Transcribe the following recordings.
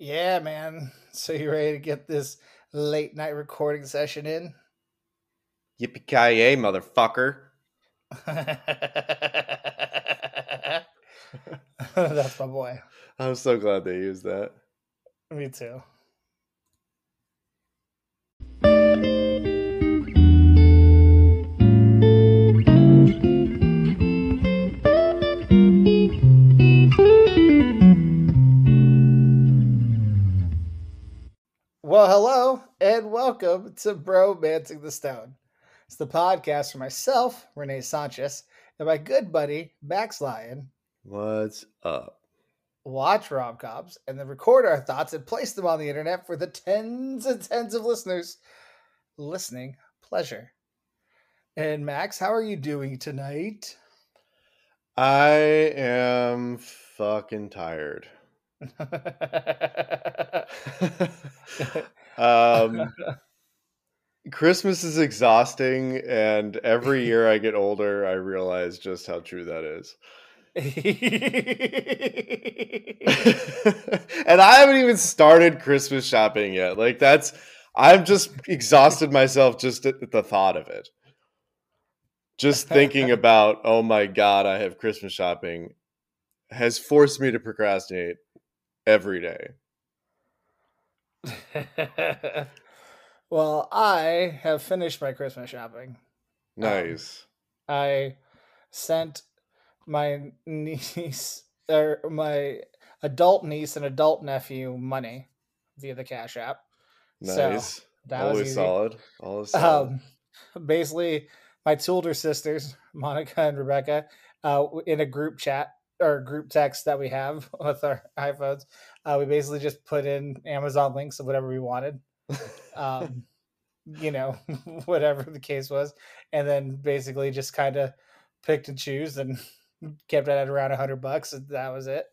Yeah, man. So you ready to get this late night recording session in? Yippee ki yay, motherfucker! That's my boy. I'm so glad they used that. Me too. Well, hello and welcome to Bromancing the Stone. It's the podcast for myself, Renee Sanchez, and my good buddy, Max Lyon. What's up? Watch rom coms and then record our thoughts and place them on the internet for the tens and tens of listeners listening pleasure. And Max, how are you doing tonight? I am fucking tired. Um, Christmas is exhausting, and every year I get older, I realize just how true that is. and I haven't even started Christmas shopping yet. Like that's I've just exhausted myself just at the thought of it. Just thinking about, oh my god, I have Christmas shopping has forced me to procrastinate every day. well, I have finished my Christmas shopping. Nice. Um, I sent my niece or my adult niece and adult nephew money via the Cash App. Nice. So that Always was solid. Always solid. Um, basically, my two older sisters, Monica and Rebecca, uh, in a group chat or group text that we have with our iPhones, uh, we basically just put in Amazon links of whatever we wanted. um, you know, whatever the case was, and then basically just kind of picked and choose and kept it at around a hundred bucks. And that was it.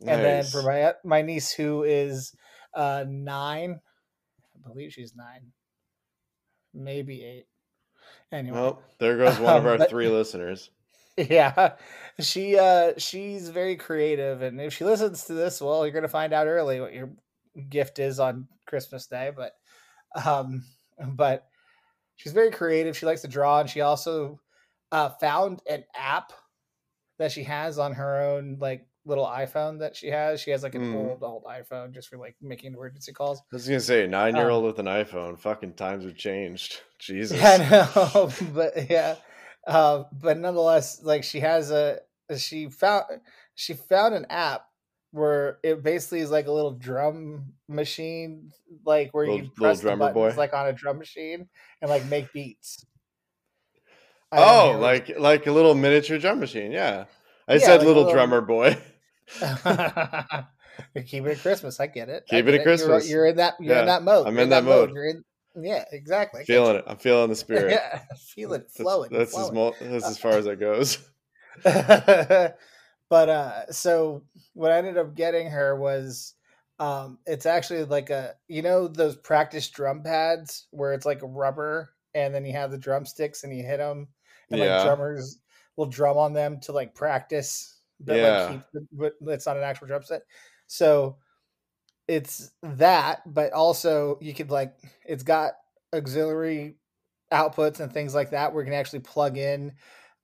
Nice. And then for my my niece who is uh, nine, I believe she's nine, maybe eight. Anyway, well, there goes one of our but, three listeners. Yeah, she uh she's very creative, and if she listens to this, well, you're gonna find out early what your gift is on Christmas Day. But um, but she's very creative. She likes to draw, and she also uh, found an app that she has on her own like little iPhone that she has. She has like an mm. old old iPhone just for like making emergency calls. I was gonna say nine year old um, with an iPhone. Fucking times have changed. Jesus. I know, but yeah, uh, but nonetheless, like she has a she found she found an app where it basically is like a little drum machine, like where little, you press the buttons boy. like on a drum machine and like make beats. Oh, like like a little miniature drum machine. Yeah, I yeah, said like little, little, drummer boy. keep it at Christmas. I get it. Keep it at Christmas. You're, you're, in that. You're yeah, in that mode. I'm in, in that, mode. mode. In, yeah, exactly. Feeling it. I'm feeling the spirit. yeah, feeling it flowing. That's, that's flowing. as that's as far as it goes. but uh, so what I ended up getting her was um it's actually like a you know those practice drum pads where it's like rubber and then you have the drumsticks and you hit them and yeah. like drummers will drum on them to like practice but yeah. like keep but it's not an actual drum set so it's that but also you could like it's got auxiliary outputs and things like that where you can actually plug in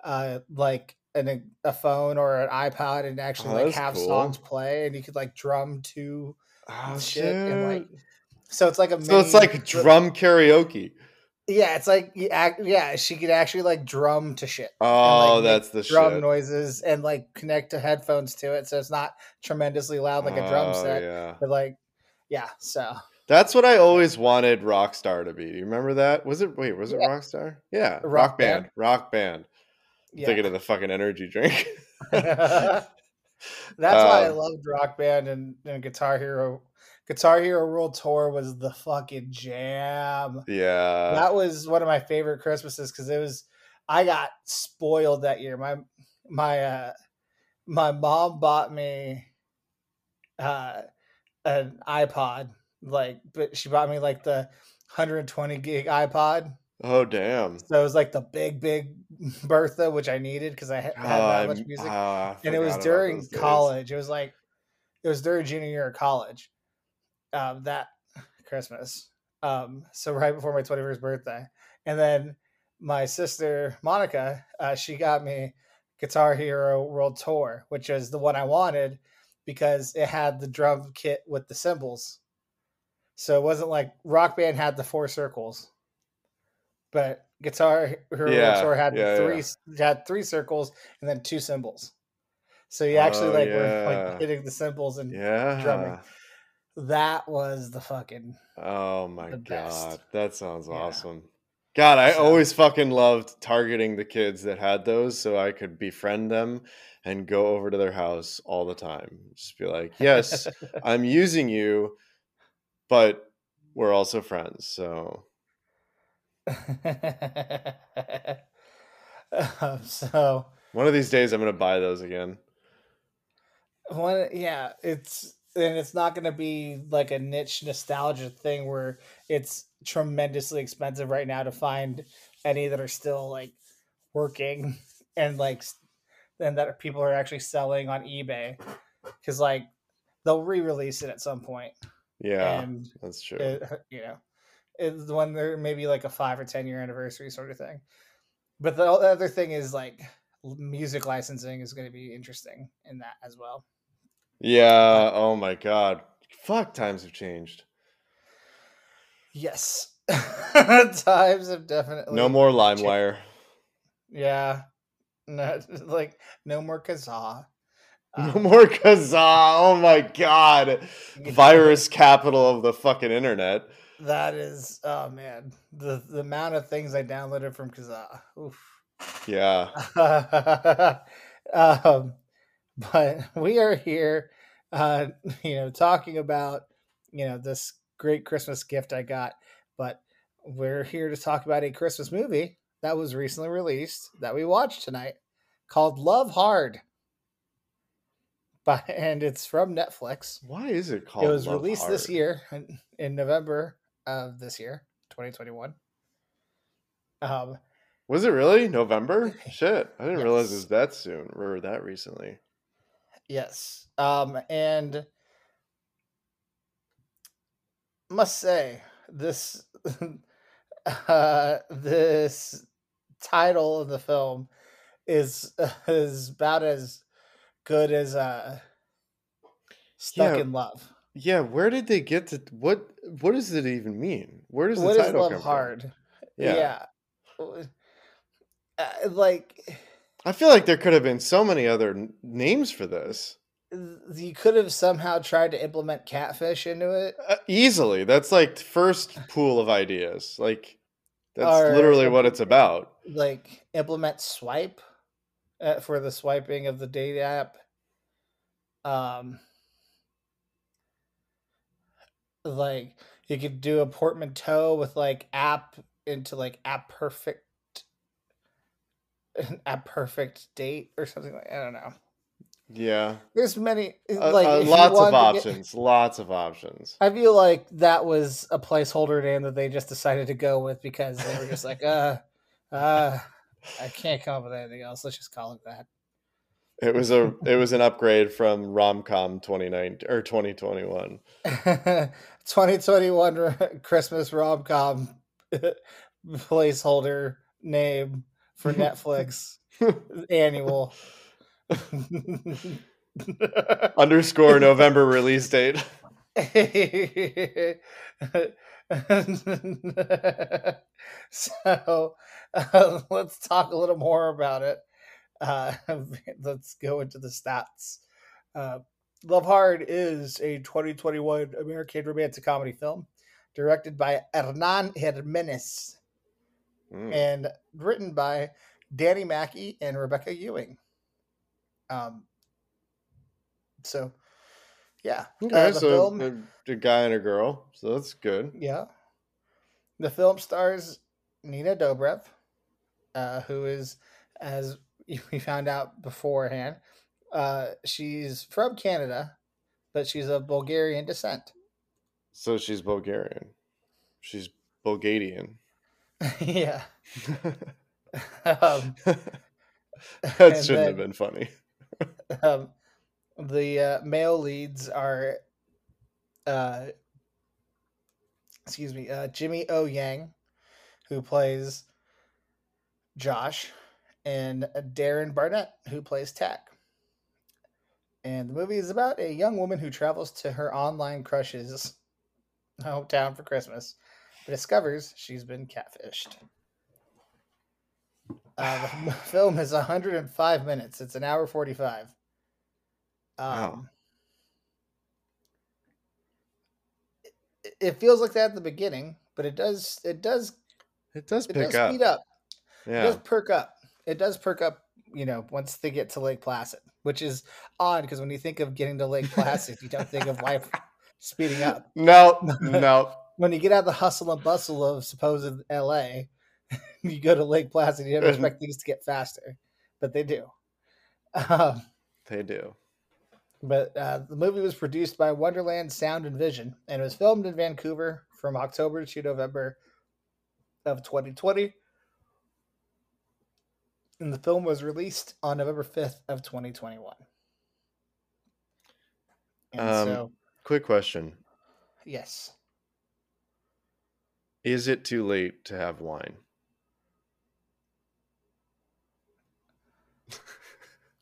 uh like an, a phone or an ipod and actually oh, like have cool. songs play and you could like drum to oh, shit shit and like so it's like a so it's like drum karaoke yeah, it's like yeah, she could actually like drum to shit. Oh, like, that's the drum shit. noises and like connect to headphones to it, so it's not tremendously loud like a drum oh, set. Yeah. But like, yeah, so that's what I always wanted Rockstar to be. Do you remember that? Was it wait? Was it yeah. Rockstar? Yeah, rock, rock band. band. Rock band. Yeah. Thinking of the fucking energy drink. that's um, why I um, loved Rock Band and, and Guitar Hero Guitar Hero World Tour was the fucking jam. Yeah. That was one of my favorite Christmases because it was I got spoiled that year. My my uh my mom bought me uh an iPod, like but she bought me like the 120 gig iPod. Oh damn! So it was like the big, big Bertha, which I needed because I had, that much music, uh, and it was during college. Days. It was like it was during junior year of college, um, that Christmas. Um, so right before my 21st birthday. And then my sister Monica, uh, she got me Guitar Hero World Tour, which is the one I wanted because it had the drum kit with the cymbals. So it wasn't like Rock Band had the four circles, but Guitar Hero Yeah, World Tour had yeah, three had three circles and then two cymbals. So you actually Oh, like were like hitting the cymbals and Yeah. That was the fucking Oh my the best. god, that sounds Yeah. awesome. God, I So- always fucking loved targeting the kids that had those so I could befriend them and go over to their house all the time. Just be like, "Yes, I'm using you, but we're also friends." So, um, so one of these days I'm going to buy those again. one yeah it's and it's not going to be like a niche nostalgia thing where it's tremendously expensive right now to find any that are still like working and like and that people are actually selling on ebay. Because like they'll re-release it at some point. Yeah, and that's true. it, you know it's when they're maybe like a five or ten year anniversary sort of thing. But the other thing is like music licensing is going to be interesting in that as well yeah, oh my god. Fuck, times have changed. yes times have definitely No more LimeWire. yeah no, like no more kazaa No Um, more Kazaa. Oh my god. Virus capital of the fucking internet. that is oh man the the amount of things i downloaded from kazaa Oof. Yeah. um, but we are here, uh, you know, talking about you know this great Christmas gift I got. But we're here to talk about a Christmas movie that was recently released that we watched tonight called Love Hard. By, and it's from Netflix. Why is it called it was Love released this year in, in November of this year, 2021. Um, Was it really November? Shit, I didn't realize it was that soon or that recently. Yes. Um, and must say this uh, this title of the film is is about as good as uh Stuck Yeah. in Love. Yeah, where did they get to what? What does it even mean? Where does the What is title Love come Hard? from? Yeah. Uh, like I feel like there could have been so many other n- names for this. you could have somehow tried to implement catfish into it. Uh, easily, that's like first pool of ideas. Like that's Or- literally what it's about. like implement swipe uh, for the swiping of the date app um like you could do a portmanteau with like app into like app perfect app perfect date or something like i don't know Yeah, there's many Uh, like uh, lots of to get- options. Lots of options. I feel like that was a placeholder name that they just decided to go with because they were just like, uh, uh, I can't come up with anything else. Let's just call it that. It was a it was an upgrade from Romcom 29 or 2021. 2021 Christmas rom com placeholder name for Netflix annual. Underscore November release date. so uh, let's talk a little more about it. Uh, let's go into the stats. Uh, Love Hard is a 2021 American romantic comedy film directed by Hernan Jimenez Mm. and written by Danny Mackey and Rebecca Ewing. Um, so, yeah, Okay, uh, the so film- a, a guy and a girl, so that's good. Yeah. The film stars Nina Dobrev, uh, who is, as we found out beforehand, uh, she's from Canada, but she's of Bulgarian descent. So she's Bulgarian. She's Bulgarian. yeah. Um, that shouldn't then- have been funny. um, the uh, male leads are uh, excuse me, uh, Jimmy O Yang, who plays Josh, and Darren Barnett, who plays Tag. And the movie is about a young woman who travels to her online crush's hometown for Christmas, discovers she's been catfished. Uh, the film is 105 minutes. It's an hour 45. Um, Wow. it, it feels like that at the beginning, but it does it does It does it pick does up. speed up. It Yeah. does perk up. It does perk up, you know, once they get to Lake Placid, which is odd because when you think of getting to Lake Placid, you don't think of life speeding up. No, no. When you get out of the hustle and bustle of supposed LA, you go to Lake Placid, you don't expect things to get faster, but they do. Um, They do. but uh, the movie was produced by Wonderland Sound and Vision and it was filmed in Vancouver from October to November of 2020. And the film was released on November 5th of 2021. And Um, so, Quick question. yes. Is it too late to have wine?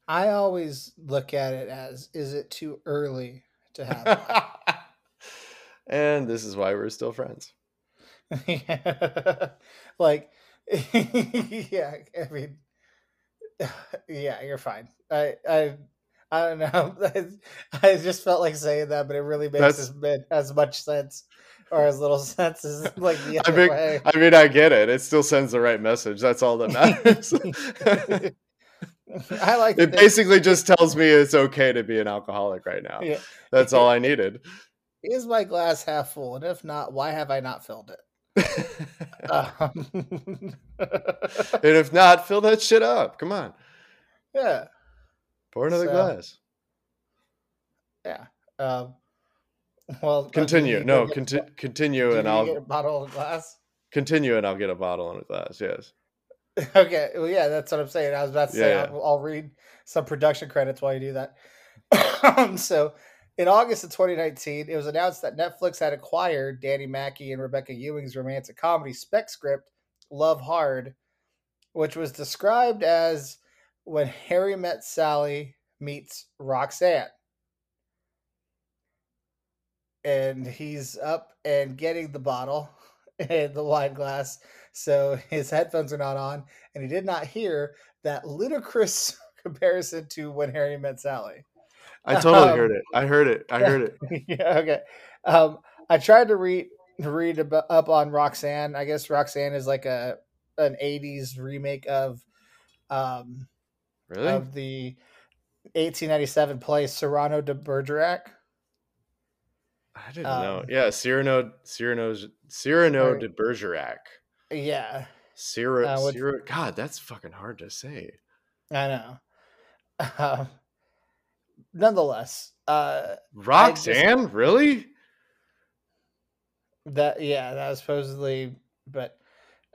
I always look at it as is it too early to have wine? and this is why we're still friends. like yeah i mean yeah you're fine i i i don't know i just felt like saying that but it really makes That's- as, as much sense or as little sense as like the I other mean, way I mean, I get it. It still sends the right message. That's all that matters. i like it basically just tells me it's okay to be an alcoholic right now. yeah, That's all I needed. is my glass half full and if not why have i not filled it um, and if not, fill that shit up. Come on. yeah Pour another So, glass. Yeah. Um, well, Continue. No, conti- do continue and I'll get a bottle and a glass. continue and I'll get a bottle and a glass. Yes. Okay. Well, yeah, that's what I'm saying. I was about to say Yeah, yeah. I'll, I'll read some production credits while you do that. Um, so, in August of 2019, it was announced that Netflix had acquired Danny Mackey and Rebecca Ewing's romantic comedy spec script, Love Hard, which was described as when Harry met Sally meets Roxanne. And he's up and getting the bottle and the wine glass. So his headphones are not on, and he did not hear that ludicrous comparison to when Harry met Sally. I totally Um, heard it. I heard it. I heard it. yeah, okay. Um, I tried to read read up on Roxanne. I guess Roxanne is like a an '80s remake of um, Really? of the 1897 play Cyrano de Bergerac. I didn't know. um, Yeah, Cyrano Cyrano's Cyrano Right. de Bergerac. Yeah, Cyra, Uh, Cyra, God, that's fucking hard to say. I know. Um, nonetheless, uh, Roxanne, really? that yeah, that was supposedly, but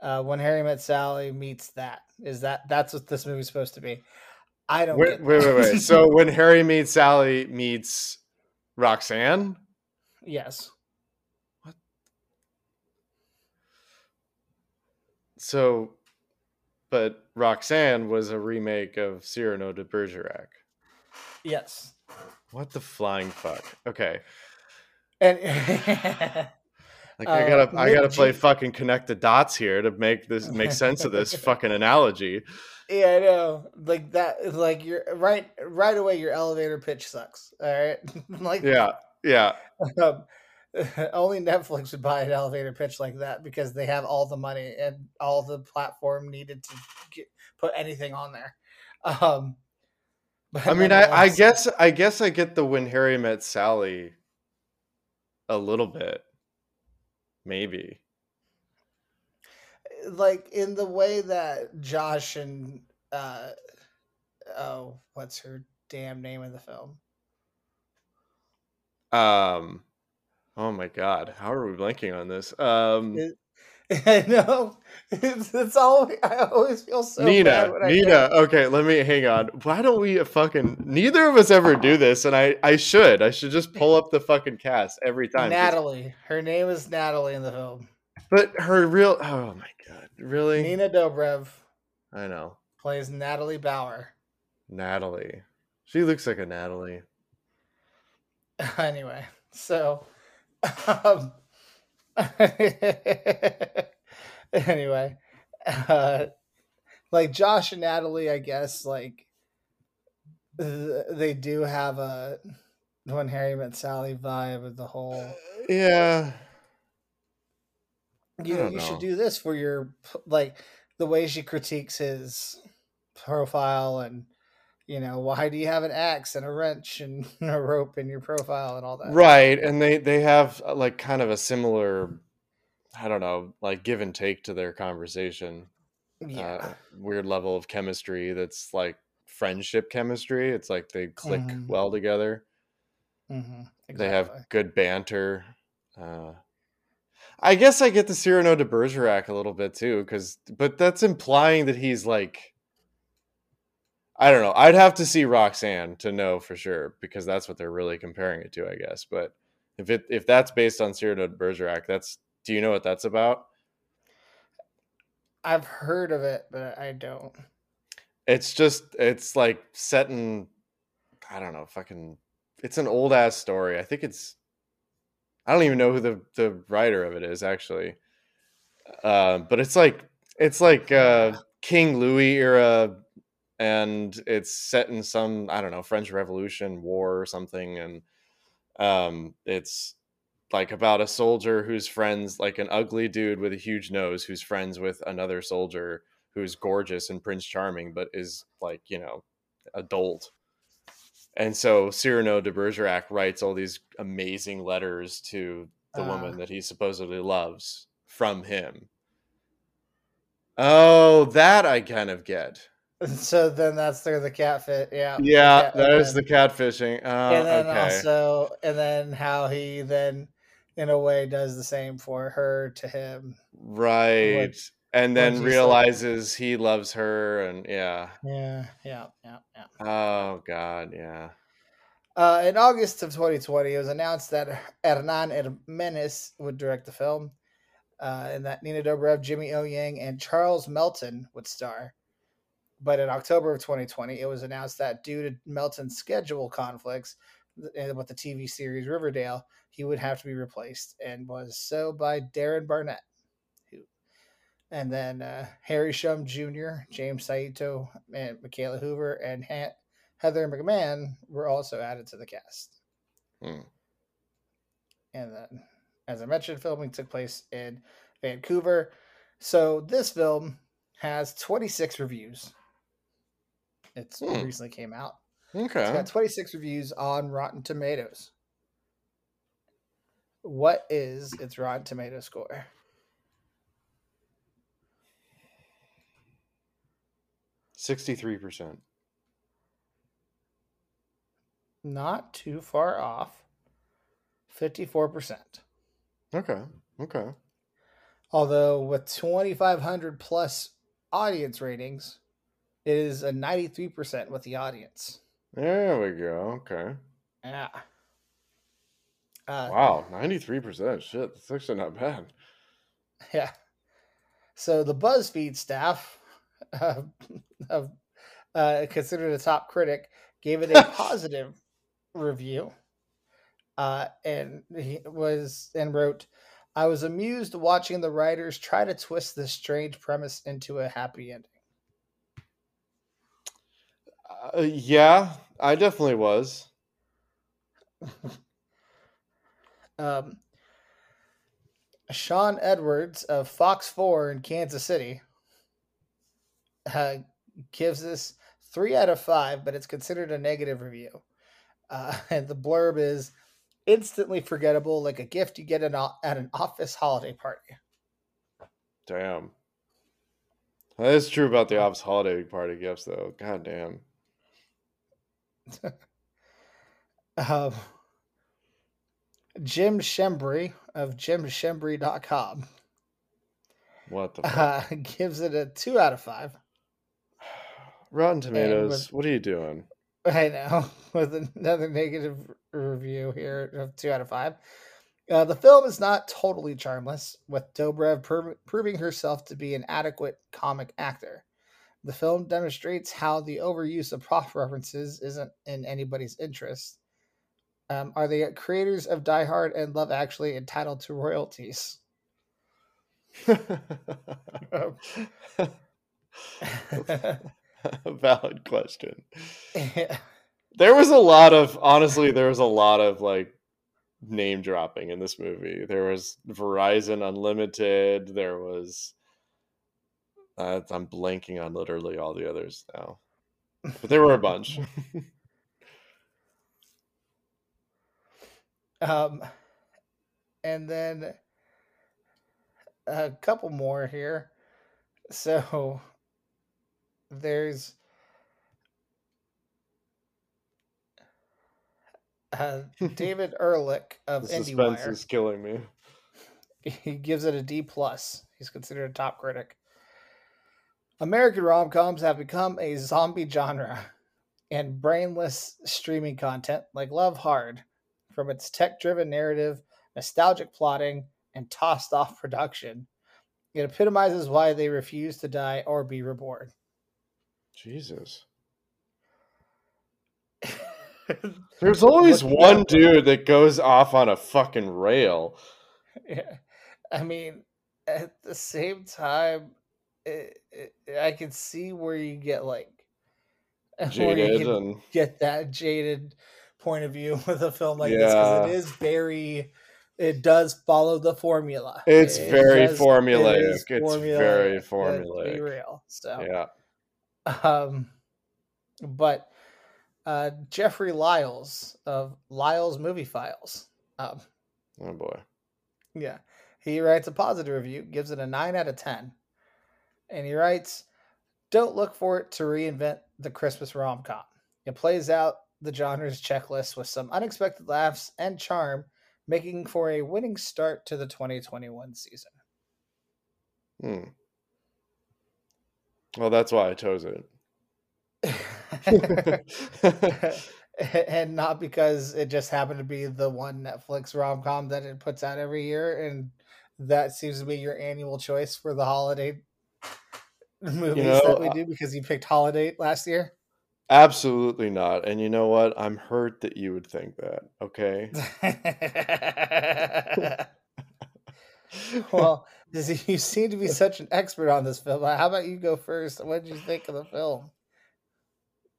uh, when Harry met Sally meets that is that that's what this movie's supposed to be. I don't Wait, wait, wait, wait. So when Harry meets Sally meets Roxanne, yes, What? so but Roxanne was a remake of Cyrano de Bergerac. yes, What the flying fuck? Okay. and Like I Uh, gotta I gotta play fucking connect the dots here to make this make sense of this fucking analogy. yeah, I know, like that, like you're right, right away. Your elevator pitch sucks. All right, like Yeah, yeah. um, only Netflix would buy an elevator pitch like that because they have all the money and all the platform needed to get, put anything on there. Um, but I mean, I, I guess I guess I get the when Harry met Sally a little bit. Maybe. like in the way that Josh and uh, oh, what's her damn name in the film? Um oh my god, how are we blanking on this? Um It- I know. It's, it's all. I always feel so Nina, bad when I Nina. Okay, let me hang on. Why don't we fucking? Neither of us ever do this, and I I should. I should just pull up the fucking cast every time. Natalie. Her name is Natalie in the film. But her real. Oh my god, really? Nina Dobrev I know. plays Natalie Bauer. Natalie. She looks like a Natalie. anyway, so um, anyway, uh, like Josh and Natalie, I guess like th- they do have a when Harry met Sally vibe with the whole. Yeah. You know, you know. should do this for your like the way she critiques his profile and. You know, why do you have an axe and a wrench and a rope in your profile and all that? Right, and they they have uh, like kind of a similar, I don't know, like give and take to their conversation. Yeah. Uh, weird level of chemistry that's like friendship chemistry. It's like they click Mhm. well together. hmm They have good banter. Uh, I guess I get the Cyrano de Bergerac a little bit too, because but that's implying that he's like. I don't know. I'd have to see Roxanne to know for sure because that's what they're really comparing it to, I guess. But if it if that's based on Cyrano de Bergerac, that's do you know what that's about? I've heard of it, but I don't. It's just it's like set in I don't know, fucking it's an old ass story. I think it's I don't even know who the the writer of it is actually. Uh, but it's like it's like uh King Louis era and it's set in some I don't know, French Revolution war or something and um it's like about a soldier who's friends like an ugly dude with a huge nose who's friends with another soldier who's gorgeous and Prince Charming, but is like, you know, adult. And so Cyrano de Bergerac writes all these amazing letters to the Ah. woman that he supposedly loves from him. Oh, that I kind of get. So then that's there the cat fit. Yeah. Yeah, cat- that and the catfishing. Oh, And then okay. also, and then how he then, in a way, does the same for her to him. right. and then she's like- realizes he loves her and yeah. Yeah, yeah, yeah, yeah. Oh god, yeah. Uh, in August of 2020, it was announced that Hernan Jimenez would direct the film, uh, and that Nina Dobrev, Jimmy O Yang, and Charles Melton would star. But in October of 2020, it was announced that due to Melton's schedule conflicts uh, with the TV series Riverdale, he would have to be replaced, and was so by Darren Barnett. Who, and then uh, Harry Shum Jr., James Saito, and Mikaela Hoover, and Han- Heather McMahon were also added to the cast. Hmm. And then, as I mentioned, filming took place in Vancouver. So this film has 26 reviews. It's Hmm. recently came out. Okay. It's got 26 reviews on Rotten Tomatoes. What is its Rotten Tomato score? Sixty-three percent. Not too far off. 54%. Okay. Okay. Although with 2,500 plus audience ratings, is a 93% with the audience. There we go. Okay. Yeah. Uh, Wow, ninety-three percent. Shit, that's actually not bad. Yeah. So the BuzzFeed staff, uh, of, uh, considered a top critic, gave it a positive review, uh, and he was and wrote, "I was amused watching the writers try to twist this strange premise into a happy ending." Uh, yeah, I definitely was. Um, Shawn Edwards of Fox 4 in Kansas City uh, gives this three out of five, but it's considered a negative review. Uh, and the blurb is instantly forgettable, like a gift you get at an- at an office holiday party. Damn. That is true about the office holiday party gifts, though. God damn. Um, Jim Schembri of jimschembri.com What the fuck? uh, gives it a two out of five. Rotten Tomatoes, with- what are you doing? I know, with another negative review here of two out of five. Uh, the film is not totally charmless, with Dobrev prov- proving herself to be an adequate comic actor. The film demonstrates how the overuse of pop references isn't in anybody's interest. Um, are the creators of Die Hard and Love Actually entitled to royalties? A valid question. There was a lot of honestly, there was a lot of like name dropping in this movie. There was Verizon Unlimited. There was uh, I'm blanking on literally all the others now, but there were a bunch. Um, and then a couple more here. So there's uh, David Ehrlich the of suspense IndieWire. is killing me. He gives it a D plus. He's considered a top critic. American rom coms have become a zombie genre, and brainless streaming content like Love Hard, from its tech driven narrative, nostalgic plotting, and tossed off production, it epitomizes why they refuse to die or be reborn. Jesus. There's always one up- dude that goes off on a fucking rail. Yeah. I mean, at the same time, it, it, I can see where you get like where you Jaded and get that jaded point of view with a film like this because it is very. It does follow the formula. It's It very does- it formulaic. is It's very let's Be real. So, Yeah. um, but uh, Jeffrey Lyles of Lyles Movie Files. Um, Oh boy. Yeah. He writes a positive review, gives it a 9 out of 10. And he writes, Don't look for it to reinvent the Christmas rom com. It plays out the genre's checklist with some unexpected laughs and charm, making for a winning start to the 2021 season. Hmm. Well, that's why I chose it. and not because it just happened to be the one Netflix rom com that it puts out every year, and that seems to be your annual choice for the holiday movies know, that we uh, do because you picked Holiday last year. Absolutely not. And you know what? I'm hurt that you would think that. Okay. well, you seem to be such an expert on this film. How about you go first? What did you think of the film?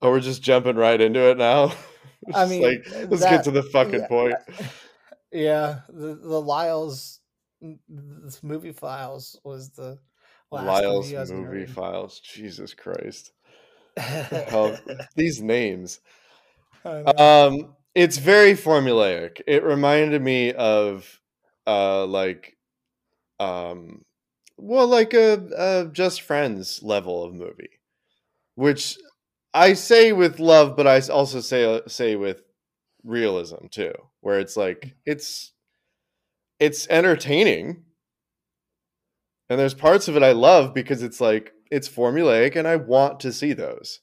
oh, we're just jumping right into it now. I mean, like, let's that- get to the fucking yeah, point. Yeah, the the Lyles this movie files was the Lyle's review I was gonna movie files. Jesus Christ. These names. Um, it's very formulaic. It reminded me of uh like um well like a, a just friends level of movie. Which I say with love, but i also say uh, say with realism too, where it's like it's it's entertaining. And there's parts of it I love because it's like it's formulaic and I want to see those.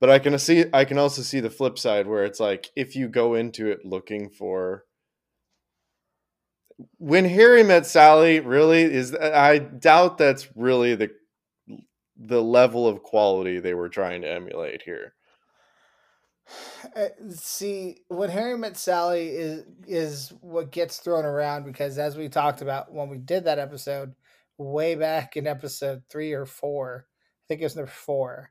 But I can see I can also see the flip side where it's like if you go into it looking for when Harry met Sally really is I doubt that's really the the level of quality they were trying to emulate here. Uh, See, when Harry met Sally is is what gets thrown around because as we talked about when we did that episode way back in episode three or four, I think it was number four.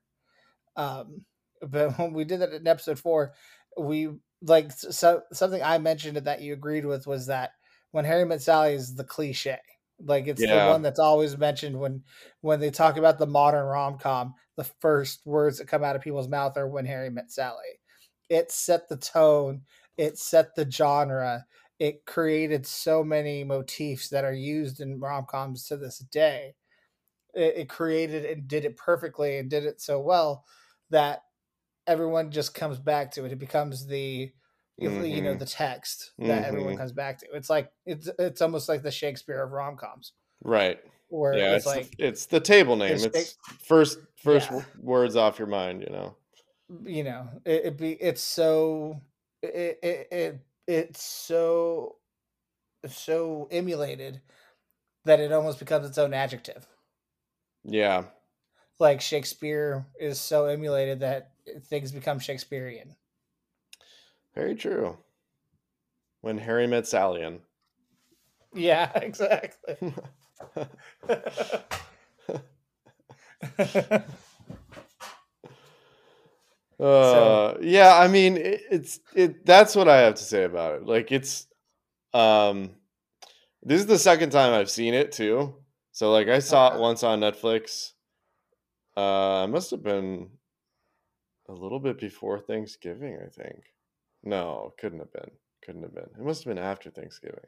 Um, but when we did that in episode four, we like so something I mentioned that you agreed with was that when Harry met Sally is the cliche. Like it's Yeah. the one that's always mentioned when when they talk about the modern rom com. The first words that come out of people's mouth are when Harry met Sally. It set the tone. It set the genre. It created so many motifs that are used in rom coms to this day. It, it created and did it perfectly and did it so well that everyone just comes back to it. It becomes the you you know Mhm. the text that everyone Mhm. comes back to. It's like it's it's almost like the Shakespeare of rom coms. Right. where Yeah, it's it's like the, it's the table name. it's It's first first Yeah. words off your mind. You know. you know it, it be it's so it, it it it's so so emulated that it almost becomes its own adjective Yeah. like shakespeare is so emulated that things become shakespearean Very true. When Harry met Sally. yeah exactly Uh, yeah, I mean, it, it's it. That's what I have to say about it. Like, it's, um, this is the second time I've seen it too. So, like, I saw Okay. it once on Netflix. Uh, it must have been a little bit before Thanksgiving, I think. No, couldn't have been. Couldn't have been. It must have been after Thanksgiving.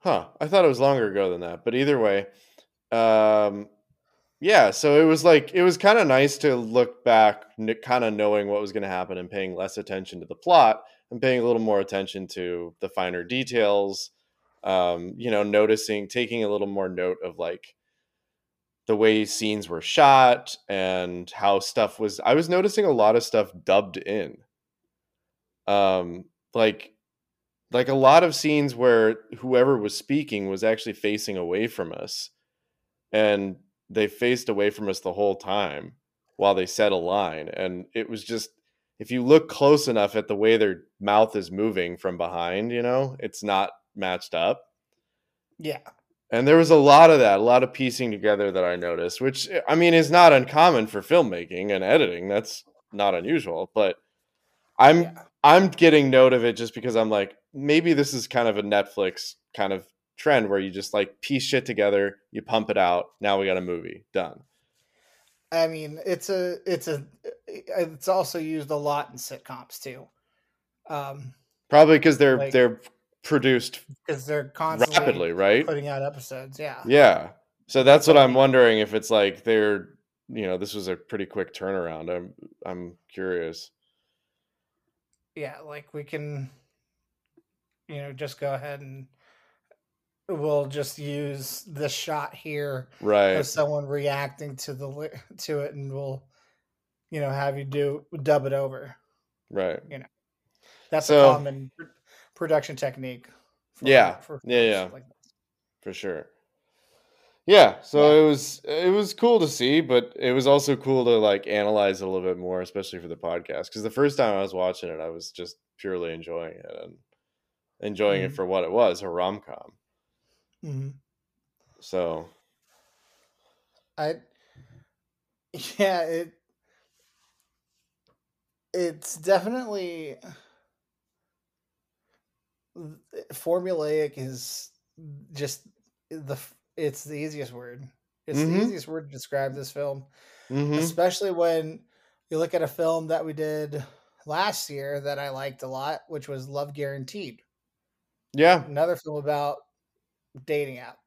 Huh. I thought it was longer ago than that. But either way, um, yeah, so it was like it was kind of nice to look back, kind of knowing what was going to happen and paying less attention to the plot and paying a little more attention to the finer details. Um, you know, noticing, taking a little more note of like the way scenes were shot and how stuff was. I was noticing a lot of stuff dubbed in. Um, like like a lot of scenes where whoever was speaking was actually facing away from us and they faced away from us the whole time while they said a line and it was just if you look close enough at the way their mouth is moving from behind you know it's not matched up. Yeah. And there was a lot of that a lot of piecing together that i noticed which i mean is not uncommon for filmmaking and editing that's not unusual but i'm yeah. I'm getting note of it just because i'm like maybe this is kind of a netflix kind of trend where you just like piece shit together you pump it out now we got a movie done i mean it's a it's a it's also used a lot in sitcoms too um Probably because they're Like- they're produced because they're constantly rapidly, right? putting out episodes yeah Yeah. So that's what I'm wondering if it's like they're you know, this was a pretty quick turnaround. I'm I'm curious. yeah like we can you know just go ahead and we'll just use this shot here Right. of someone reacting to the to it and we'll you know have you do dub it over Right. You know. That's So- a common pr- production technique Yeah. for Yeah, yeah. like. For sure. Yeah, so it was it was cool to see, but it was also cool to like analyze it a little bit more, especially for the podcast. Because the first time I was watching it, I was just purely enjoying it and enjoying it Mhm. for what it was, a rom com. Mhm. So I yeah, it it's definitely formulaic is just the it's the easiest word. It's Mhm. the easiest word to describe this film, mhm. especially when you look at a film that we did last year that I liked a lot, which was Love Guaranteed. yeah, Another film about dating app.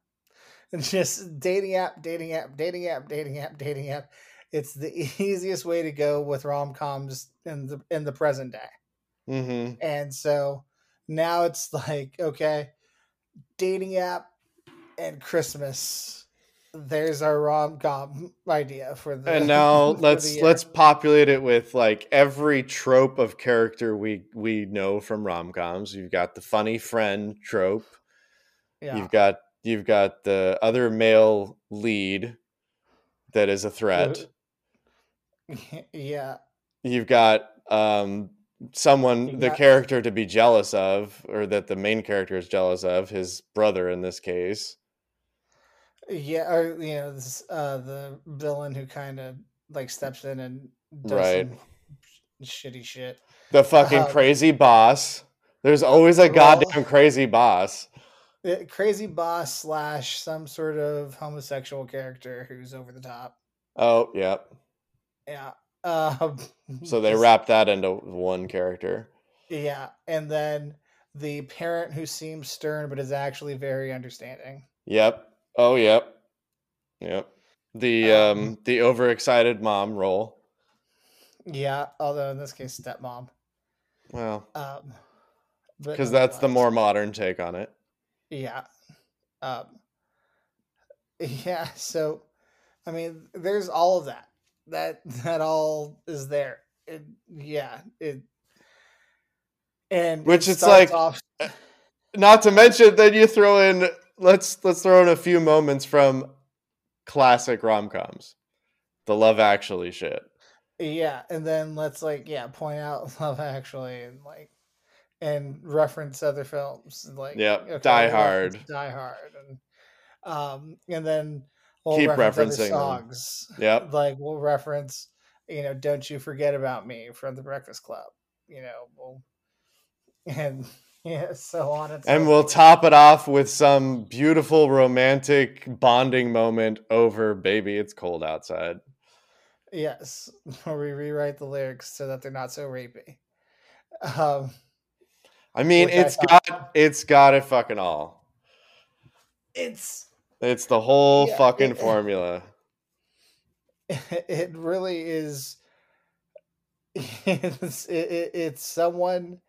It's just dating app, dating app, dating app, dating app, dating app. It's the easiest way to go with rom coms in the in the present day. hmm And so now it's like, okay, dating app and Christmas. There's our rom com idea for the and now let's let's populate it with like every trope of character we we know from rom-coms you've got the funny friend trope yeah. you've got you've got the other male lead that is a threat yeah. you've got um someone You the got- character to be jealous of or that the main character is jealous of his brother in this case Yeah, or you know, this uh the villain who kind of like steps in and does Right. some shitty shit. the fucking Um, crazy boss there's always a well- goddamn crazy boss Crazy boss slash some sort of homosexual character who's over the top. oh yep Yeah. Um, So they wrap that into one character. Yeah, and then the parent who seems stern but is actually very understanding. Yep. Oh, yep. Yep. The Um, um the overexcited mom role. Yeah, although in this case, stepmom. Well, Um, because that's the more modern take on it. Yeah. Um, yeah, so I mean, there's all of that. That that all is there. It, yeah, it and Which it it's like- off Not to mention, then you throw in let's let's throw in a few moments from classic rom coms, the Love Actually shit. Yeah, and then let's like yeah point out Love Actually and like and reference other films like Yep, Die Hard. Die Hard, and um and then we'll Keep reference referencing songs. Yep. Like we'll reference you know Don't You Forget About Me from The Breakfast Club. You know we'll and yeah so on and so And we'll top it off with some beautiful romantic bonding moment over Baby It's Cold Outside. yes where we rewrite the lyrics so that they're not so rapey. Um, I mean, Which I got it's got it fucking all. it's It's the whole Yeah, fucking it- formula. it really is it's, it, it- it's someone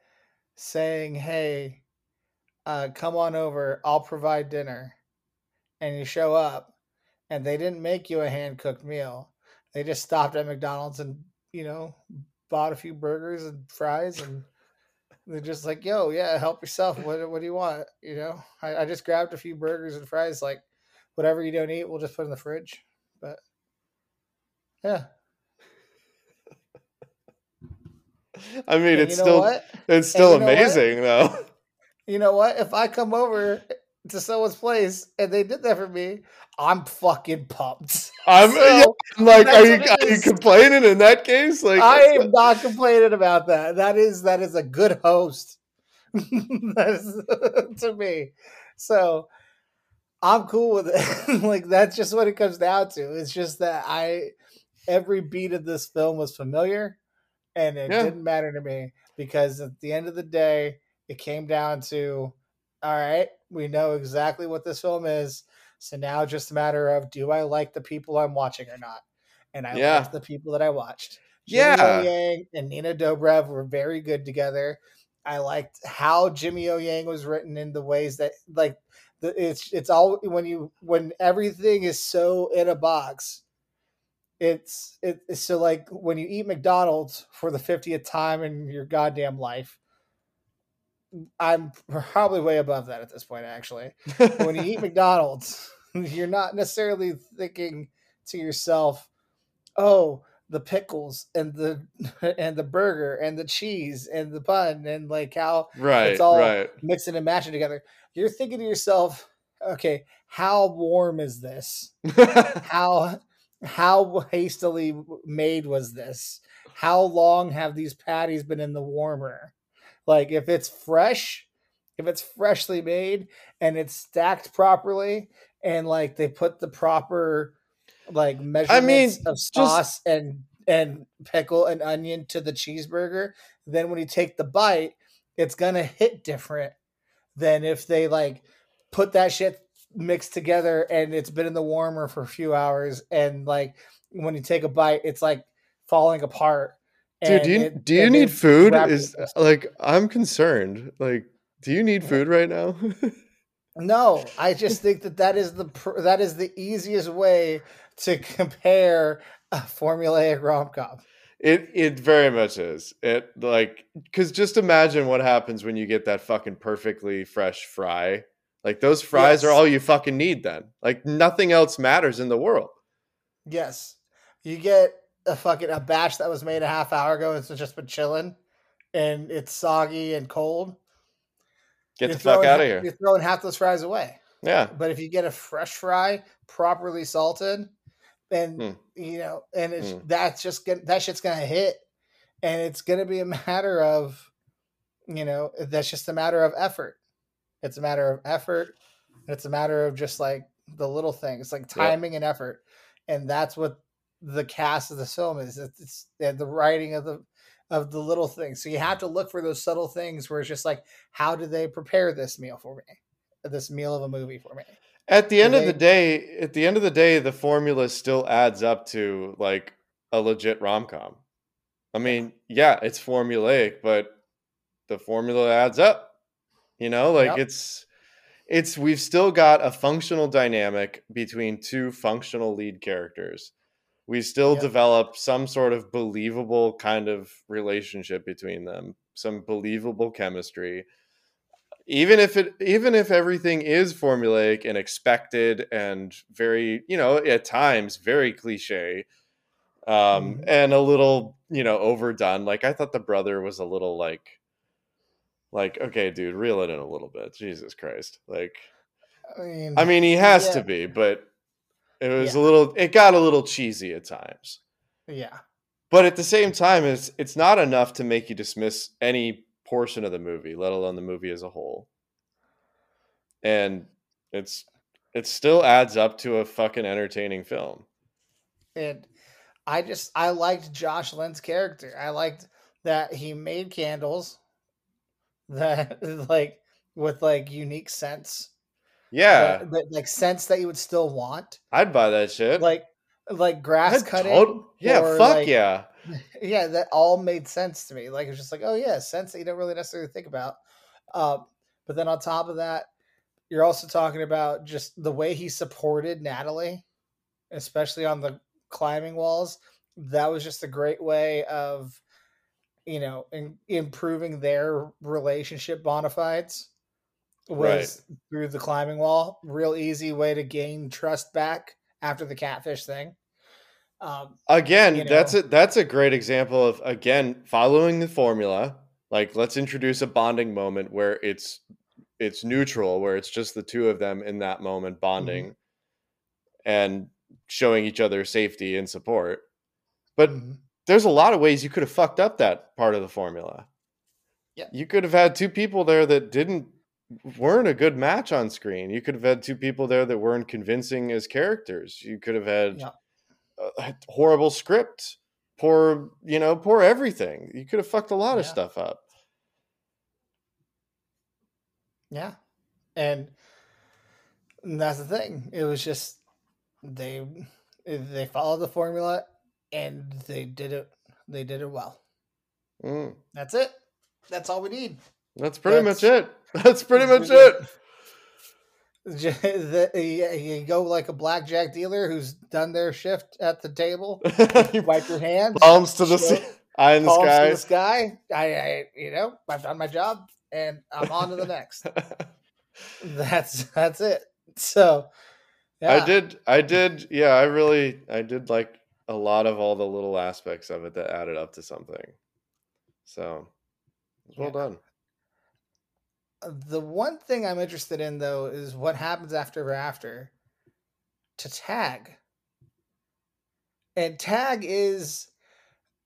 saying hey uh, come on over i'll provide dinner and you show up and they didn't make you a hand cooked meal they just stopped at mcdonald's and you know bought a few burgers and fries and they're just like yo yeah help yourself what, what do you want? You know? I, I just grabbed a few burgers and fries like whatever you don't eat we'll just put in the fridge but yeah. I mean, And it's know still it's still amazing though. You know what? If I come over to someone's place and they did that for me, I'm fucking pumped. I'm, So, yeah, I'm like, are you are you complaining in that case? Like, I am not complaining about that. That is that is a good host. is to me. So I'm cool with it. like that's just what it comes down to. It's just that I every beat of this film was familiar and it Yeah. didn't matter to me because at the end of the day it came down to all right, we know exactly what this film is. So now just a matter of do I like the people I'm watching or not? And I Yeah. liked the people that I watched. Jimmy Yeah. O Yang and Nina Dobrev were very good together. I liked how Jimmy O Yang was written in the ways that like the, it's it's all when you when everything is so in a box. It's it- it's so like when you eat McDonald's for the 50th time in your goddamn life. I'm probably way above that at this point actually when you eat McDonald's, you're not necessarily thinking to yourself, "Oh, the pickles and the and the burger and the cheese and the bun and like how right, it's all- right. mixing and matching together." You're thinking to yourself, "Okay, how warm is this? How how hastily made was this? How long have these patties been in the warmer? Like if it's fresh, if it's freshly made and it's stacked properly and like they put the proper like measurements of sauce and and pickle and onion to the cheeseburger, then when you take the bite, it's gonna hit different than if they like put that shit mixed together and it's been in the warmer for a few hours and like when you take a bite, it's like falling apart. Dude, do you it- do you need food? Is uh, like I'm concerned. Like, do you need food right now? No, I just think that that is the that is the easiest way to compare a formulaic rom com. It it very much is. It like because just imagine what happens when you get that fucking perfectly fresh fry. Like those fries are all you fucking need then. Like nothing else matters in the world. Yes, you get a fucking a batch that was made a half hour ago. And it's just been chilling, and it's soggy and cold. Get You're the fuck out of here. You're throwing half those fries away. Yeah. But if you get a fresh fry, properly salted, and Hmm. you know, and it's Hmm. that's just gonna that shit's gonna hit, and it's gonna be a matter of, you know, that's just a matter of effort. It's a matter of effort. It's a matter of just like the little things, like timing and effort, and that's what the cast of the film is. It's, it's the writing of the of the little things. So you have to look for those subtle things where it's just like, how do they prepare this meal for me? This meal of a movie for me. At the end of the day, at the end of the day, the formula still adds up to like a legit rom com. I mean, yeah, it's formulaic, but the formula adds up. You know, like Yep. it's it's we've still got a functional dynamic between two functional lead characters. We still Yep. develop some sort of believable kind of relationship between them, some believable chemistry. Even if it even if everything is formulaic and expected and very, you know, at times very cliche, um Mhm. and a little, you know, overdone. Like I thought the brother was a little like like, okay, dude, reel it in a little bit. Jesus Christ. Like I mean, I mean, he has Yeah. to be, but it was Yeah. a little. It got a little cheesy at times. yeah, But at the same time, it's it's not enough to make you dismiss any portion of the movie, let alone the movie as a whole. And it's it still adds up to a fucking entertaining film. and I just I liked Josh Lin's character. I liked that he made candles that like with like unique scents, Yeah, that, that, like sense that you would still want, I'd buy that shit. like like grass I'd cutting. tot- yeah, fuck like- yeah. yeah, that all made sense to me. Like it's just like, oh yeah, sense that you don't really necessarily think about. Um, but then on top of that, you're also talking about just the way he supported Natalie, especially on the climbing walls. That was just a great way of, you know, in, improving their relationship bona fides. Was through the climbing wall. Real easy way to gain trust back after the catfish thing. Um, Again, you that's know. a that's a great example of again following the formula. Like let's introduce a bonding moment where it's it's neutral, where it's just the two of them in that moment bonding and showing each other safety and support. But mhm. there's a lot of ways you could have fucked up that part of the formula. Yeah. You could have had two people there that didn't weren't a good match on screen. You could have had two people there that weren't convincing as characters. You could have had Yeah. a horrible script, poor, you know, poor everything. You could have fucked a lot of stuff up. Yeah. And that's the thing. It was just they they followed the formula and they did it they did it well. Mm, That's it. That's all we need. that's pretty That's- much it. That's pretty much it. The- you you go like a blackjack dealer who's done their shift at the table. You wipe your hands. Palms to the sea, eye in the palms to sky. the sky. I, I, you know, I've done my job, and I'm on to the next. That's that's it. So, I did. I did. Yeah, I really. I did like a lot of all the little aspects of it that added up to something. So, well Yeah. done. The one thing I'm interested in though is what happens after after to tag. And tag is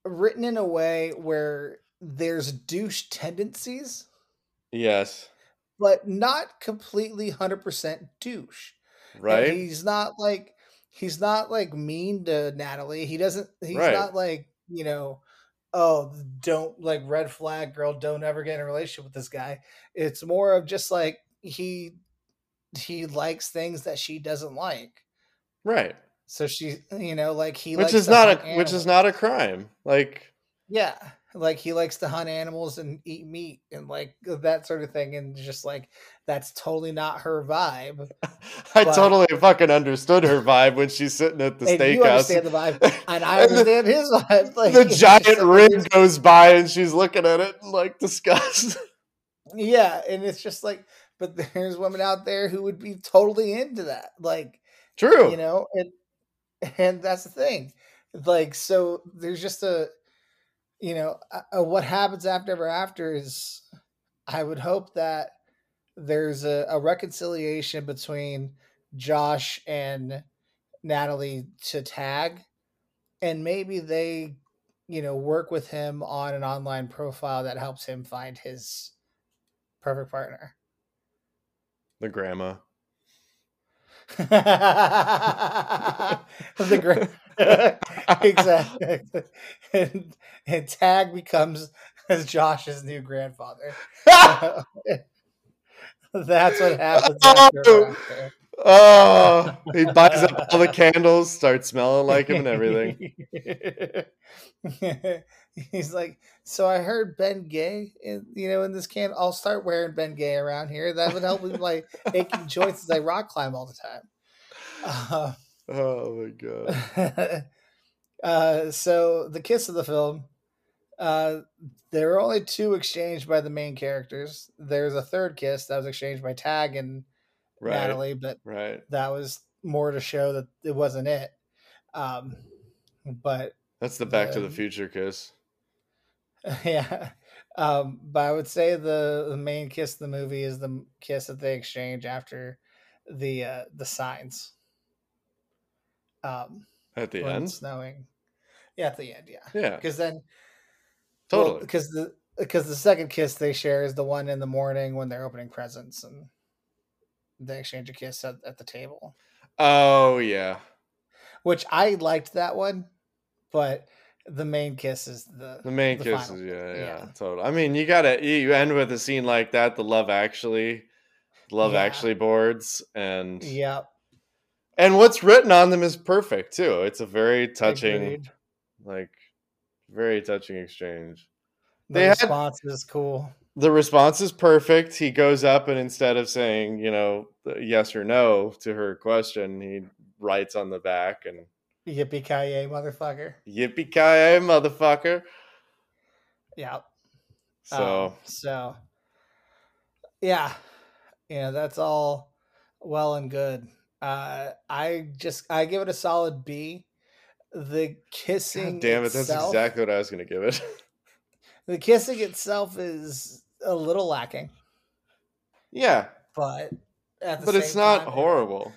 written in a way where there's douche tendencies, Yes. but not completely 100% douche. And Right. he's not like he's not like mean to Natalie. He doesn't he's Right. not like, you know, oh, don't like red flag girl, don't ever get in a relationship with this guy. It's more of just like he he likes things that she doesn't like. Right. So she, you know, like he Which likes is not a which is not a crime. Like yeah, like he likes to hunt animals and eat meat and like that sort of thing and just like that's totally not her vibe. I But- totally fucking understood her vibe when she's sitting at the and you steakhouse. understand the vibe and I And the- understand his vibe. Like the giant ring goes by and she's looking at it in like disgust. Yeah, and it's just like, but there's women out there who would be totally into that, like True. you know, and and that's the thing, like so. There's just a, you know, uh, uh, what happens after ever after is, I would hope that there's a, a reconciliation between Josh and Natalie to tag, and maybe they, you know, work with him on an online profile that helps him find his perfect partner. the grandma. the great exactly and, and tag becomes as josh's new grandfather that's what happens after, after. Oh, he buys up all the candles, starts smelling like him and everything. He's like, so I heard Ben Gay, in, you know, in this can. I'll start wearing Ben Gay around here. That would help with my aching joints as I rock climb all the time. Uh, Oh my god. uh, so the kiss of the film, uh, there were only two exchanged by the main characters. There's a third kiss that was exchanged by Tag and Right. Natalie, but Right. that was more to show that it wasn't it. Um, but That's the Back to the Future kiss. yeah, um, but I would say the the main kiss of the movie is the kiss that they exchange after the uh, the signs. Um, At the end. snowing. Yeah, at the end, yeah. Yeah. Because then, Totally. because the because the second kiss they share is the one in the morning when they're opening presents and they exchange a kiss at, at the table. oh yeah. Which I liked that one, but the main kiss is the The main the kiss is yeah, yeah, yeah. total. I mean, you gotta you end with a scene like that, the Love Actually, Love Yeah. Actually boards, and Yep. And what's written on them is perfect too. It's a very touching, agreed. like, very touching exchange. The They had- response is cool. The response is perfect. He goes up and instead of saying, you know, yes or no to her question, he writes on the back and Yippee ki yay, motherfucker. yippee ki yay, motherfucker. Yeah. So Um, so yeah, you know that's all well and good. Uh, I just I give it a solid B. The kissing, God damn it, that's exactly what I was gonna give it. the kissing itself is a little lacking, yeah, but at the but it's not time, horrible.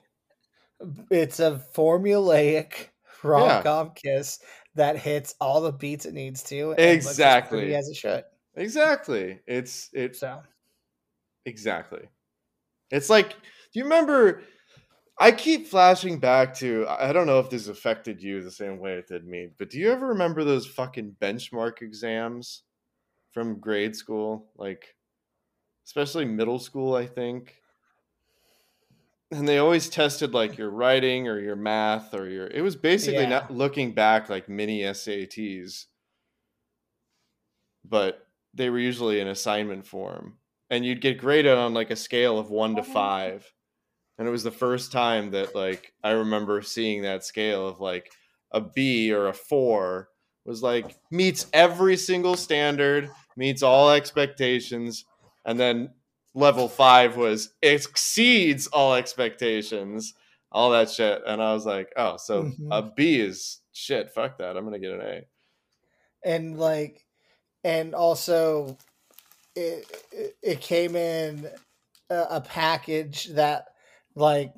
It's a formulaic rom com kiss that hits all the beats it needs to, and looks as Exactly. as it should. Exactly. It's it's So exactly. It's like, do you remember? I keep flashing back to. I don't know if this affected you the same way it did me, but do you ever remember those fucking benchmark exams from grade school? Like, especially middle school, I think. And they always tested like your writing or your math or your. It was basically Yeah. not looking back like mini SATs, but they were usually in assignment form and you'd get graded on like a scale of one to five. And it was the first time that like I remember seeing that scale of like a B or a four was like meets every single standard, meets all expectations, and then level five was exceeds all expectations, all that shit. And I was like, oh, so Mhm. a B is shit. Fuck that. I'm gonna get an A. and like and also it it, it came in a, a package that like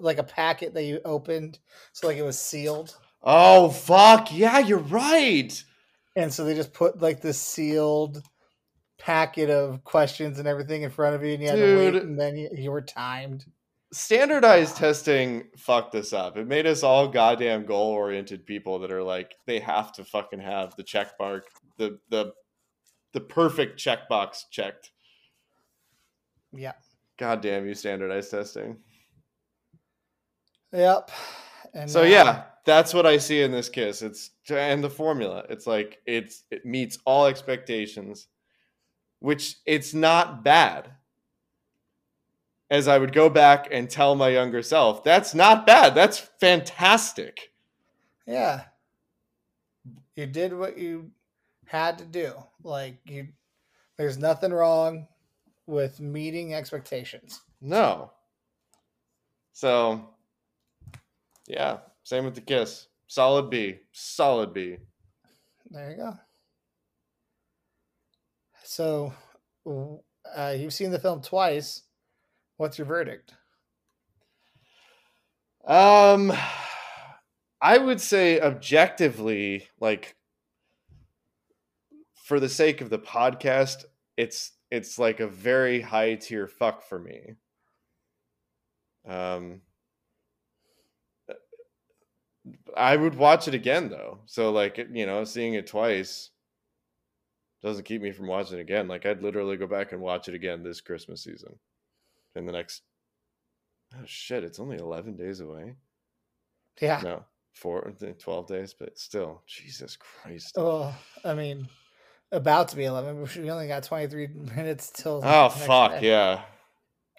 like a packet that you opened so like it was sealed Oh fuck yeah, you're right. and so they just put like this sealed packet of questions and everything in front of you and you had to wait and then you, you were timed Standardized testing fucked this up. It made us all goddamn goal oriented people that are like they have to fucking have the check mark, the the the perfect checkbox checked. yeah God damn you, standardized testing. yep and So now- yeah, that's what I see in this kiss. It's and the formula. It's like it's it meets all expectations, which it's not bad. As I would go back and tell my younger self, that's not bad. That's fantastic. Yeah. You did what you had to do. Like you there's nothing wrong with meeting expectations. No. So yeah, same with the kiss. Solid B. Solid B. There you go. So uh, you've seen the film twice. What's your verdict? Um, I would say objectively, like for the sake of the podcast, it's it's like a very high tier fuck for me. Um, I would watch it again though. So like you know, seeing it twice doesn't keep me from watching it again. Like I'd literally go back and watch it again this Christmas season in the next Oh shit! It's only eleven days away. Yeah. No, four, 12 days, but still, Jesus Christ. Oh, I mean, about to be eleven. We only got twenty three minutes till. Oh fuck day. yeah.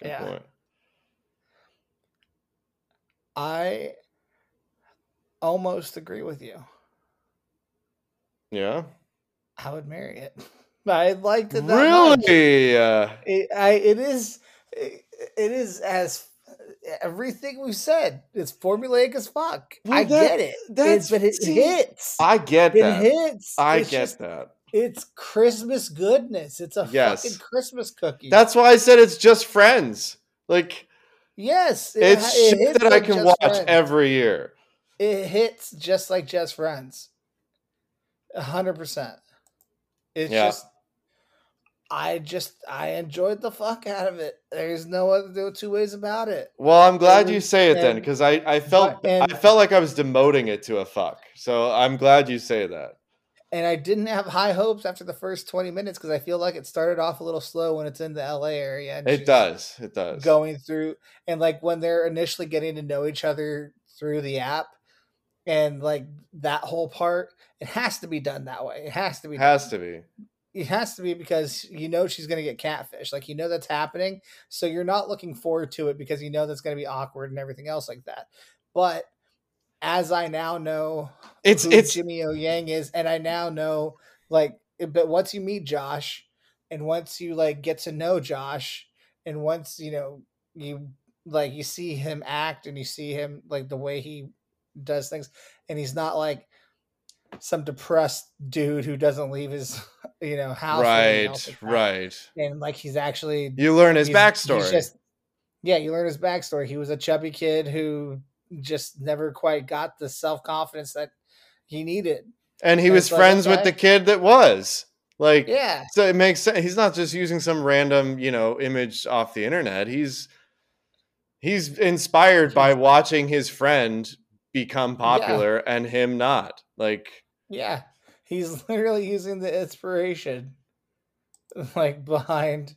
Good Yeah. point. I almost agree with you. Yeah. I would marry it. I liked it that much. Really? Uh, It, I, it is. It, it is as everything we said. It's formulaic as fuck. Well, I that- get it. that's- It's, but it hits. I get it that. hits. I It's get just- that. It's Christmas goodness. It's a Yes. fucking Christmas cookie. That's why I said it's just friends. Like yes. it it's it shit that I can watch Friends. every year. it hits just like just friends. A hundred percent. It's Yeah. just I just I enjoyed the fuck out of it. There's no other no two ways about it. Well, I'm glad you say it then, because I, I felt and- I felt like I was demoting it to a fuck. So I'm glad you say that. And I didn't have high hopes after the first 20 minutes because I feel like it started off a little slow when it's in the LA area. It does. It does. Going through and like when they're initially getting to know each other through the app and like that whole part, it has to be done that way. It has to be done. Has to be. it has to be because you know she's going to get catfish. Like you know that's happening, so you're not looking forward to it because you know that's going to be awkward and everything else like that. But as I now know It's who it's Jimmy O Yang is, and I now know like, but once you meet Josh, and once you like get to know Josh, and once you know you like you see him act and you see him like the way he does things, and he's not like some depressed dude who doesn't leave his you know house or anything else right, right. and like he's actually You learn his backstory. just- yeah, you learn his backstory. He was a chubby kid who just never quite got the self confidence that he needed. and he and was it's like, friends with the kid that was. Like Yeah, so it makes sense. He's not just using some random, you know, image off the internet. He's he's inspired by watching his friend become popular and him not. Like yeah. He's literally using the inspiration, like behind,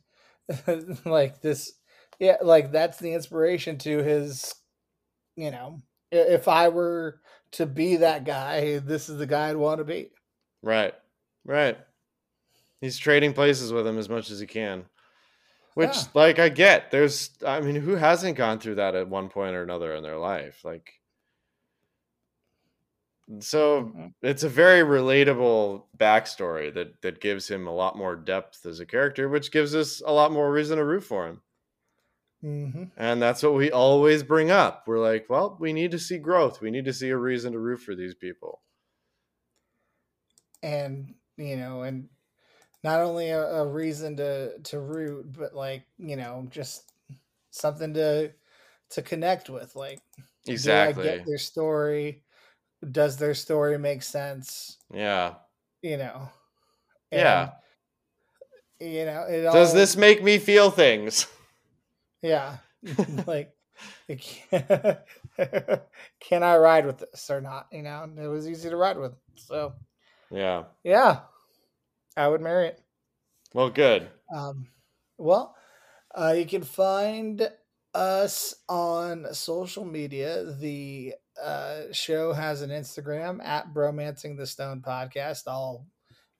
like this. Yeah, like that's the inspiration to his. You know, if I were to be that guy, this is the guy I'd want to be. Right. Right. He's trading places with him as much as he can. Which Yeah. like I get. There's I mean, who hasn't gone through that at one point or another in their life? Like so Mhm. it's a very relatable backstory that that gives him a lot more depth as a character, which gives us a lot more reason to root for him. Mm-hmm. And that's what we always bring up. We're like, well, we need to see growth. We need to see a reason to root for these people. and you know and not only a, a reason to to root but like you know just something to to connect with like do I Exactly. get their story does their story make sense Yeah. you know Yeah. You know it Does all- this make me feel things? yeah like can, can i ride with this or not you know and it was easy to ride with so Yeah. yeah i would marry it Well, good. Um, well, uh, you can find us on social media. The uh, show has an Instagram at Bromancing the Stone Podcast, all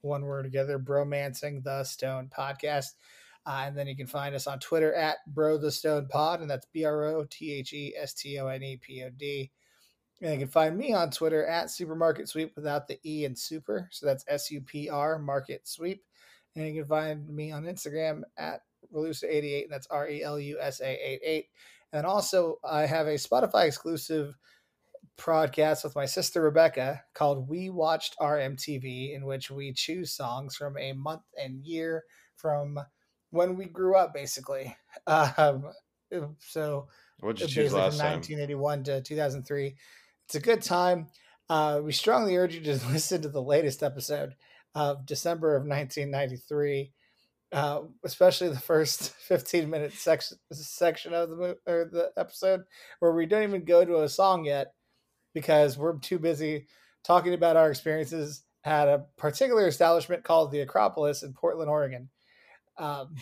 one word together, Bromancing the Stone Podcast. Uh, and then you can find us on Twitter at Bro the Stone Pod, and that's B R O T H E S T O N E P O D. And you can find me on Twitter at Supermarket Sweep without the E and super. So that's S U P R Market Sweep. And you can find me on Instagram at Relusa88, and that's R E L U S A 88. And also, I have a Spotify exclusive podcast with my sister Rebecca called We Watched RMTV, in which we choose songs from a month and year from when we grew up, basically. Um, so, What'd you basically choose from last time? 1981 to 2003. It's a good time. Uh, we strongly urge you to listen to the latest episode of December of 1993, uh, especially the first 15 minute section section of the or the episode where we don't even go to a song yet because we're too busy talking about our experiences at a particular establishment called the Acropolis in Portland, Oregon. Um,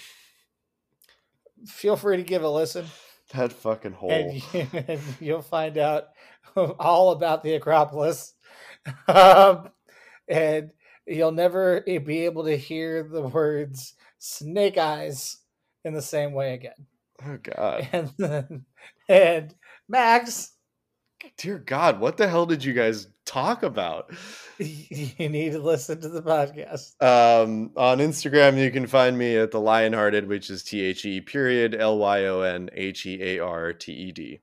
feel free to give a listen. That fucking hole. and, you, and you'll find out all about the Acropolis. Um, and you'll never be able to hear the words snake eyes in the same way again. oh god. And then, and Max, Dear God, what the hell did you guys talk about? you need to listen to the podcast. Um, on Instagram, you can find me at the Lyonhearted, which is T H E period L Y O N H E A R T E D.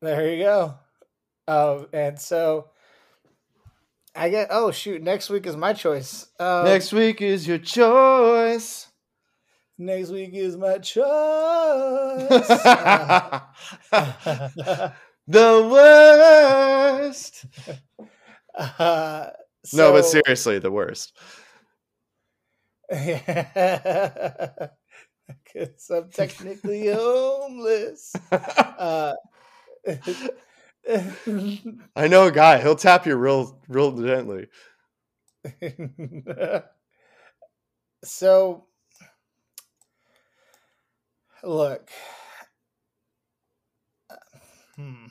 There you go. Um, and so I get. Oh shoot! Next week is my choice. Um, Next week is your choice. next week is my choice. Uh, the worst. uh, no, but seriously, the worst. Because I'm technically homeless. Uh, I know a guy. He'll tap you real, real gently. so, look. Hmm.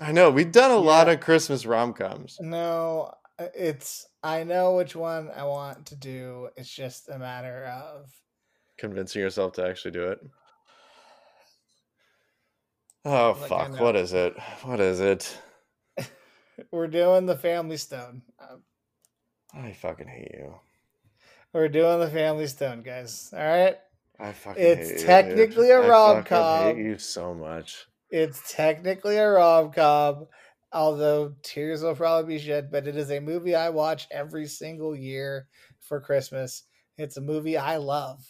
I know. We've done a lot of Christmas rom coms. No, uh, it's. I know which one I want to do. It's just a matter of. Convincing yourself to actually do it. Oh Like, fuck! What is it? What is it? We're doing the Family Stone. Um, I fucking hate you. We're doing the Family Stone, guys. All right. I fucking. It's hate you, technically a rom-com. I hate you so much. It's technically a rom com, although tears will probably be shed, but it is a movie I watch every single year for Christmas. It's a movie I love.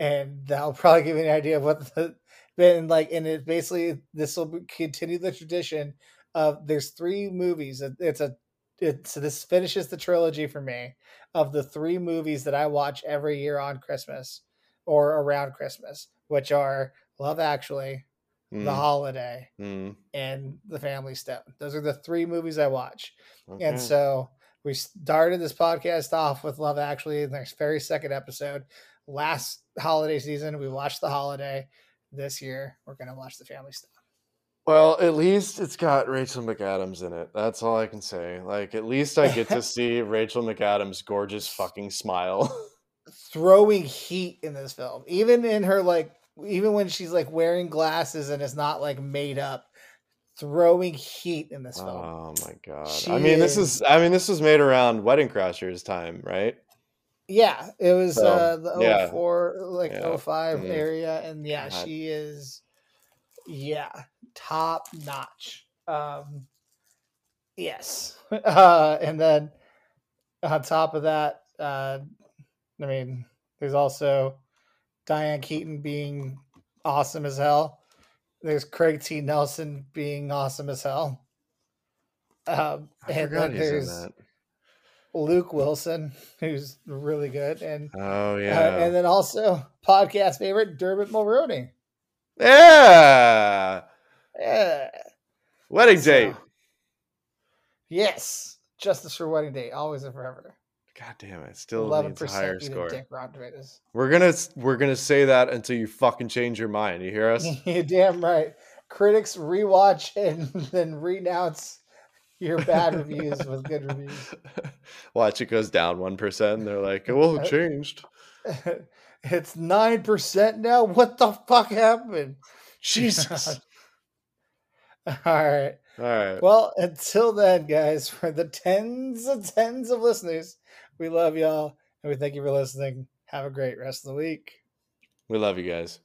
And that'll probably give you an idea of what the been like. And it basically, this will continue the tradition of there's three movies. It's a, it's this finishes the trilogy for me of the three movies that I watch every year on Christmas or around Christmas, which are Love Actually, The Mm, Holiday, mm, and The Family Stone. Those are the three movies I watch. okay. And so we started this podcast off with Love Actually in their very second episode. Last holiday season, we watched The Holiday. This year, we're going to watch The Family Stone. Well, at least it's got Rachel McAdams in it. That's all I can say. Like, at least I get to see Rachel McAdams' gorgeous fucking smile. Throwing heat in this film, even in her like, even when she's like wearing glasses and it's not like made up, throwing heat in this film. oh my god! She I mean, this is- is. I mean, this was made around Wedding Crashers time, right? Yeah, it was So, uh the yeah. 04 like Yeah. 05 Mhm. area and yeah, God. she is yeah, top notch. Um yes. Uh and then on top of that, uh I mean, there's also Diane Keaton being awesome as hell. There's Craig T. Nelson being awesome as hell. Um, I and forgot then there's that. Luke Wilson, who's really good, and Oh uh, yeah, and then also podcast favorite Dermot Mulroney. yeah. Yeah. Wedding So- date. Yes, Justice for Wedding Date, always and forever. God damn it! Still Eleven needs a higher percent Rotten Tomatoes. We're gonna we're gonna say that until you fucking change your mind. You hear us? You're damn right. Critics rewatch and then renounce your bad reviews with good reviews. Watch it goes down one percent. They're like, "Well, Uh, it changed." it's nine percent now. What the fuck happened? Jesus. All right. All right. Well, until then, guys, for the tens and tens of listeners, we love y'all and we thank you for listening. Have a great rest of the week. We love you guys.